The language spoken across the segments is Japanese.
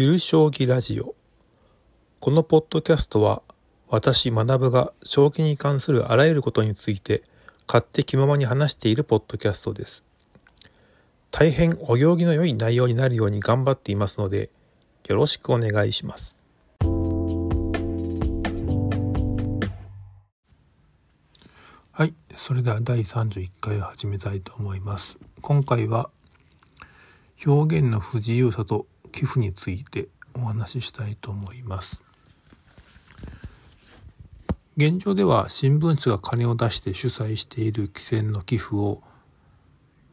ゆる将棋ラジオ。このポッドキャストは私学が将棋に関するあらゆることについて勝手気ままに話しているポッドキャストです。大変お行儀の良い内容になるように頑張っていますのでよろしくお願いします。はい。それでは第31回を始めたいと思います。今回は表現の不自由さと寄付についてお話ししたいと思います。現状では新聞社が金を出して主催している棋戦の寄付を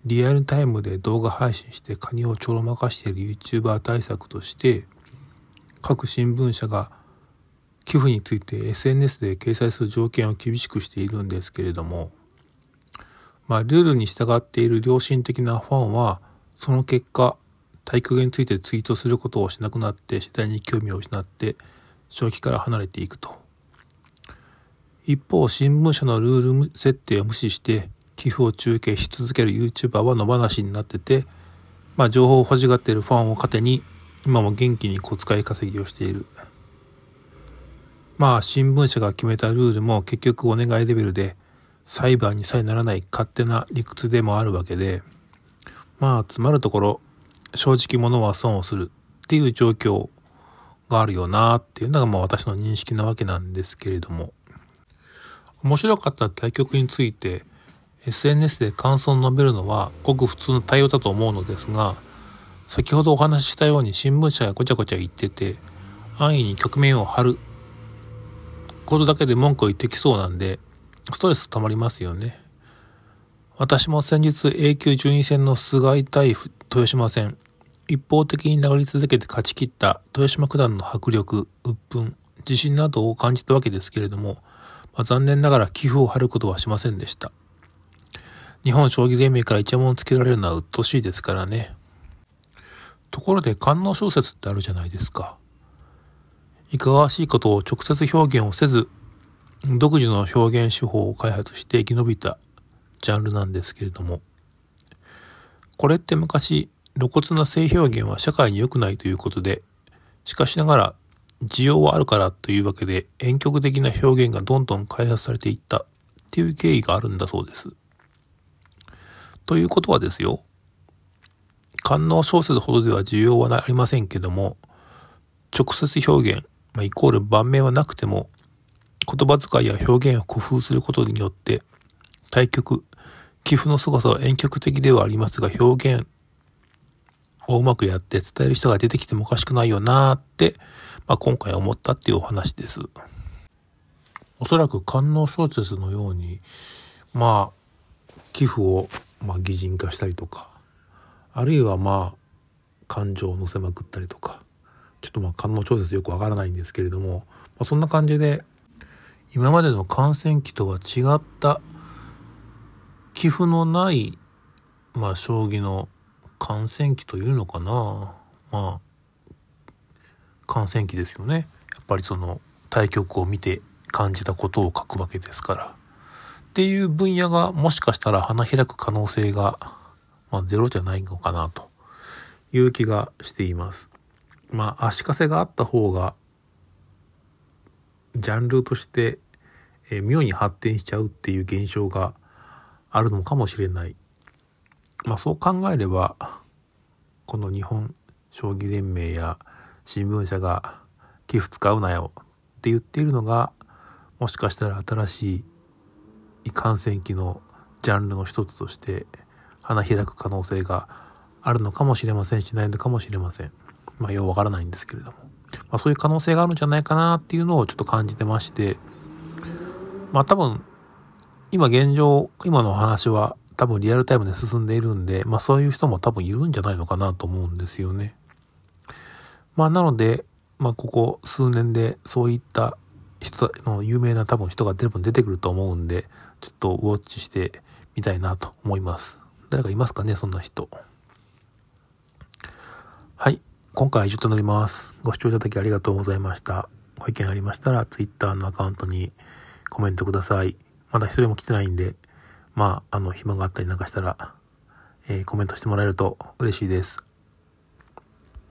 リアルタイムで動画配信して金をちょろまかしている YouTuber 対策として各新聞社が寄付について SNS で掲載する条件を厳しくしているんですけれどもまあルールに従っている良心的なファンはその結果体育についてツイートすることをしなくなって次第に興味を失って正気から離れていくと。一方新聞社のルール設定を無視して寄付を中継し続ける YouTuber は野放しになっててまあ情報を欲しがっているファンを糧に今も元気に小遣い稼ぎをしている。まあ新聞社が決めたルールも結局お願いレベルで裁判にさえならない勝手な理屈でもあるわけでまあつまるところ正直者は損をするっていう状況があるよなっていうのがまあ私の認識なわけなんですけれども面白かった対局について SNS で感想を述べるのはごく普通の対応だと思うのですが先ほどお話ししたように新聞社がごちゃごちゃ言ってて安易に局面を張ることだけで文句を言ってきそうなんでストレス溜まりますよね。私も先日 A 級順位戦の菅井対豊島戦一方的に流り続けて勝ち切った豊島九段の迫力、鬱憤、自信などを感じたわけですけれども、まあ、残念ながら寄付を張ることはしませんでした。日本将棋連盟からイチャモンをつけられるのは鬱陶しいですからね。ところで官能小説ってあるじゃないですか。いかがわしいことを直接表現をせず、独自の表現手法を開発して生き延びたジャンルなんですけれども、これって昔露骨な性表現は社会に良くないということで、しかしながら需要はあるからというわけで婉曲的な表現がどんどん開発されていったっていう経緯があるんだそうです。ということはですよ、官能小説ほどでは需要はありませんけども、直接表現、まあ、イコール盤面はなくても、言葉遣いや表現を工夫することによって、対局、寄付の凄さは婉曲的ではありますが、表現をうまくやって伝える人が出てきてもおかしくないよなーって、まあ、今回思ったっていうお話です。おそらく官能小説のように、まあ、寄付を、まあ、擬人化したりとか、あるいはまあ、感情を乗せまくったりとか、ちょっとまあ、官能小説よくわからないんですけれども、まあ、そんな感じで、今までの感染期とは違った寄付のない、まあ、将棋の感染期というのかな。まあ感染期ですよね。やっぱりその対局を見て感じたことを書くわけですから。っていう分野がもしかしたら花開く可能性が、まあ、ゼロじゃないのかなと。いう気がしています。まあ足かせがあった方がジャンルとして、え、妙に発展しちゃうっていう現象があるのかもしれないまあそう考えればこの日本将棋連盟や新聞社が寄付使うなよって言っているのがもしかしたら新しい感染期のジャンルの一つとして花開く可能性があるのかもしれませんしないのかもしれません。まあようわからないんですけれども。まあそういう可能性があるんじゃないかなっていうのをちょっと感じてまして、まあ多分今現状、今の話は多分リアルタイムで進んでいるんで、まあそういう人も多分いるんじゃないのかなと思うんですよね。まあなので、まあここ数年でそういった人の有名な多分人が多分出てくると思うんで、ちょっとウォッチしてみたいなと思います。誰かいますかね、そんな人。はい。今回は以上となります。ご視聴いただきありがとうございました。ご意見ありましたら、Twitter のアカウントにコメントください。まだ一人も来てないんで、まあ、あの、暇があったりなんかしたら、えー、コメントしてもらえると嬉しいです。